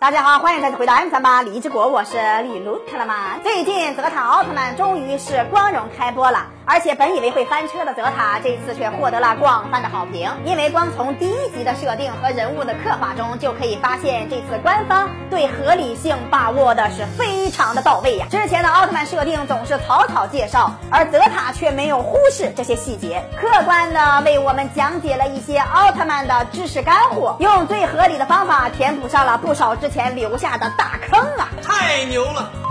大家好，欢迎再次回到 M 三八李之国，我是李露特了吗？最近泽塔奥特曼终于是光荣开播了，而且本以为会翻车的泽塔，这次却获得了广泛的好评。因为光从第一集的设定和人物的刻画中，就可以发现这次官方对合理性把握的是非常的到位呀。之前的奥特曼设定总是草草介绍，而泽塔却没有忽视这些细节，客观的为我们讲解了一些奥特曼的知识干货，用最合理的方法填补上了不少之前留下的大坑啊！太牛了！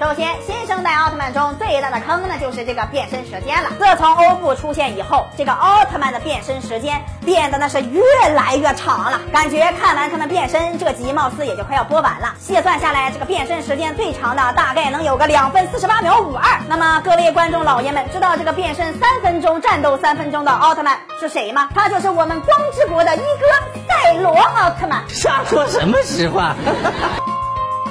首先，新生代奥特曼中最大的坑呢，就是这个变身时间了。自从欧布出现以后，这个奥特曼的变身时间变得那是越来越长了。感觉看完他们变身，这集貌似也就快要播完了。细算下来，这个变身时间最长的大概能有个两分四十八秒五二。那么各位观众老爷们，知道这个变身三分钟、战斗三分钟的奥特曼是谁吗？他就是我们光之国的一哥赛罗奥特曼。瞎说什么实话？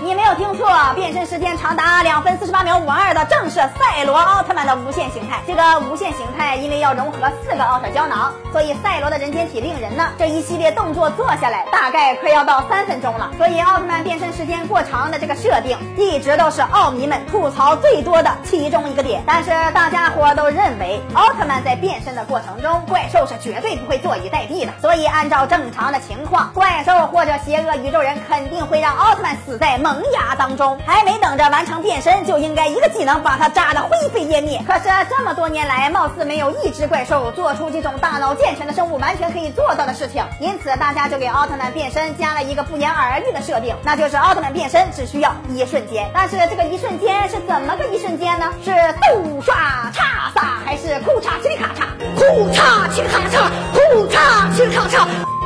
你没有听错，变身时间长达两分四十八秒五二的正是赛罗奥特曼的无限形态。这个无限形态因为要融合四个奥特胶囊，所以赛罗的人间体令人呢，这一系列动作做下来大概快要到三分钟了。所以奥特曼变身时间过长的这个设定，一直都是奥迷们吐槽最多的其中一个点。但是大家伙都认为，奥特曼在变身的过程中，怪兽是绝对不会坐以待毙的。所以按照正常的情况，怪兽或者邪恶宇宙人肯定会让奥特曼死在梦萌芽当中，还没等着完成变身，就应该一个技能把它炸得灰飞烟灭。可是这么多年来，貌似没有一只怪兽做出这种大脑健全的生物完全可以做到的事情，因此大家就给奥特曼变身加了一个不言而喻的设定，那就是奥特曼变身只需要一瞬间。但是这个一瞬间是怎么个一瞬间呢？是豆刷叉撒，还是库嚓嘁哩咔嚓？库嚓嘁哩咔嚓，库嚓嘁哩咔嚓。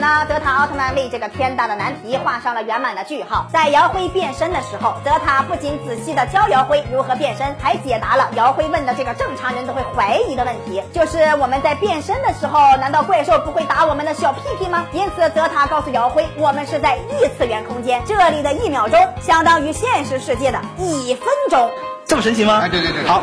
因此呢，泽塔奥特曼为这个天大的难题画上了圆满的句号。在姚辉变身的时候，泽塔不仅仔细的教姚辉如何变身，还解答了姚辉问的这个正常人都会怀疑的问题，就是我们在变身的时候，难道怪兽不会打我们的小屁屁吗？因此，泽塔告诉姚辉，我们是在异次元空间，这里的一秒钟相当于现实世界的一分钟。这么神奇吗？哎，对对对，好。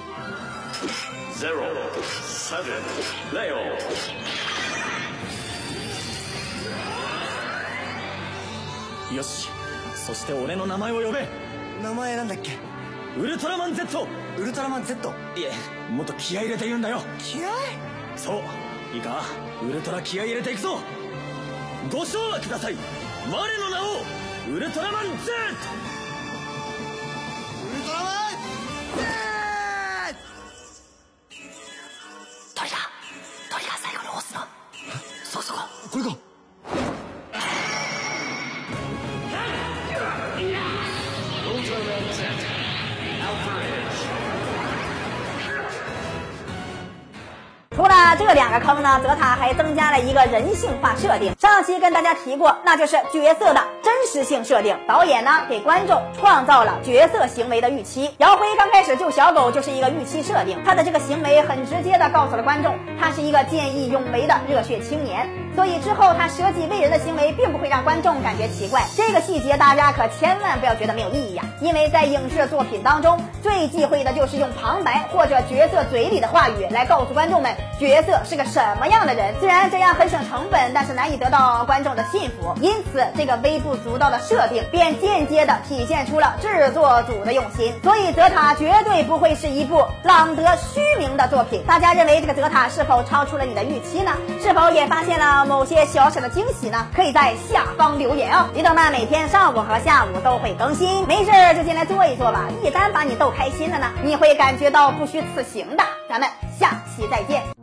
Zero, seven, Leo. よしそして俺の名前を呼べ。名前なんだっけ？ウルトラマン Z ウルトラマン Z いえもっと気合い入れて言うんだよ。気合そういいか？ウルトラ気合い入れていくぞ。ご唱和ください。我の名をウルトラマン Z ここれか除了这两个坑呢，泽塔还增加了一个人性化设定。上期跟大家提过，那就是角色的真实性设定。导演呢给观众创造了角色行为的预期。姚辉刚开始救小狗就是一个预期设定，他的这个行为很直接的告诉了观众，他是一个见义勇为的热血青年。 所以之后他舍己为人的行为并不会让观众感觉奇怪。这个细节大家可千万不要觉得没有意义呀，因为在影视作品当中最忌讳的就是用旁白或者角色嘴里的话语来告诉观众们角色是个什么样的人。虽然这样很省成本，但是难以得到观众的信服。因此，这个微不足道的设定便间接的体现出了制作组的用心。所以，泽塔绝对不会是一部浪得虚名的作品。大家认为这个泽塔是否超出了你的预期呢？是否也发现了某些小小的惊喜呢？可以在下方留言哦。李动漫每天上午和下午都会更新，没事就进来坐一坐吧。一旦把你逗开心了呢，你会感觉到不虚此行的。咱们下期再见。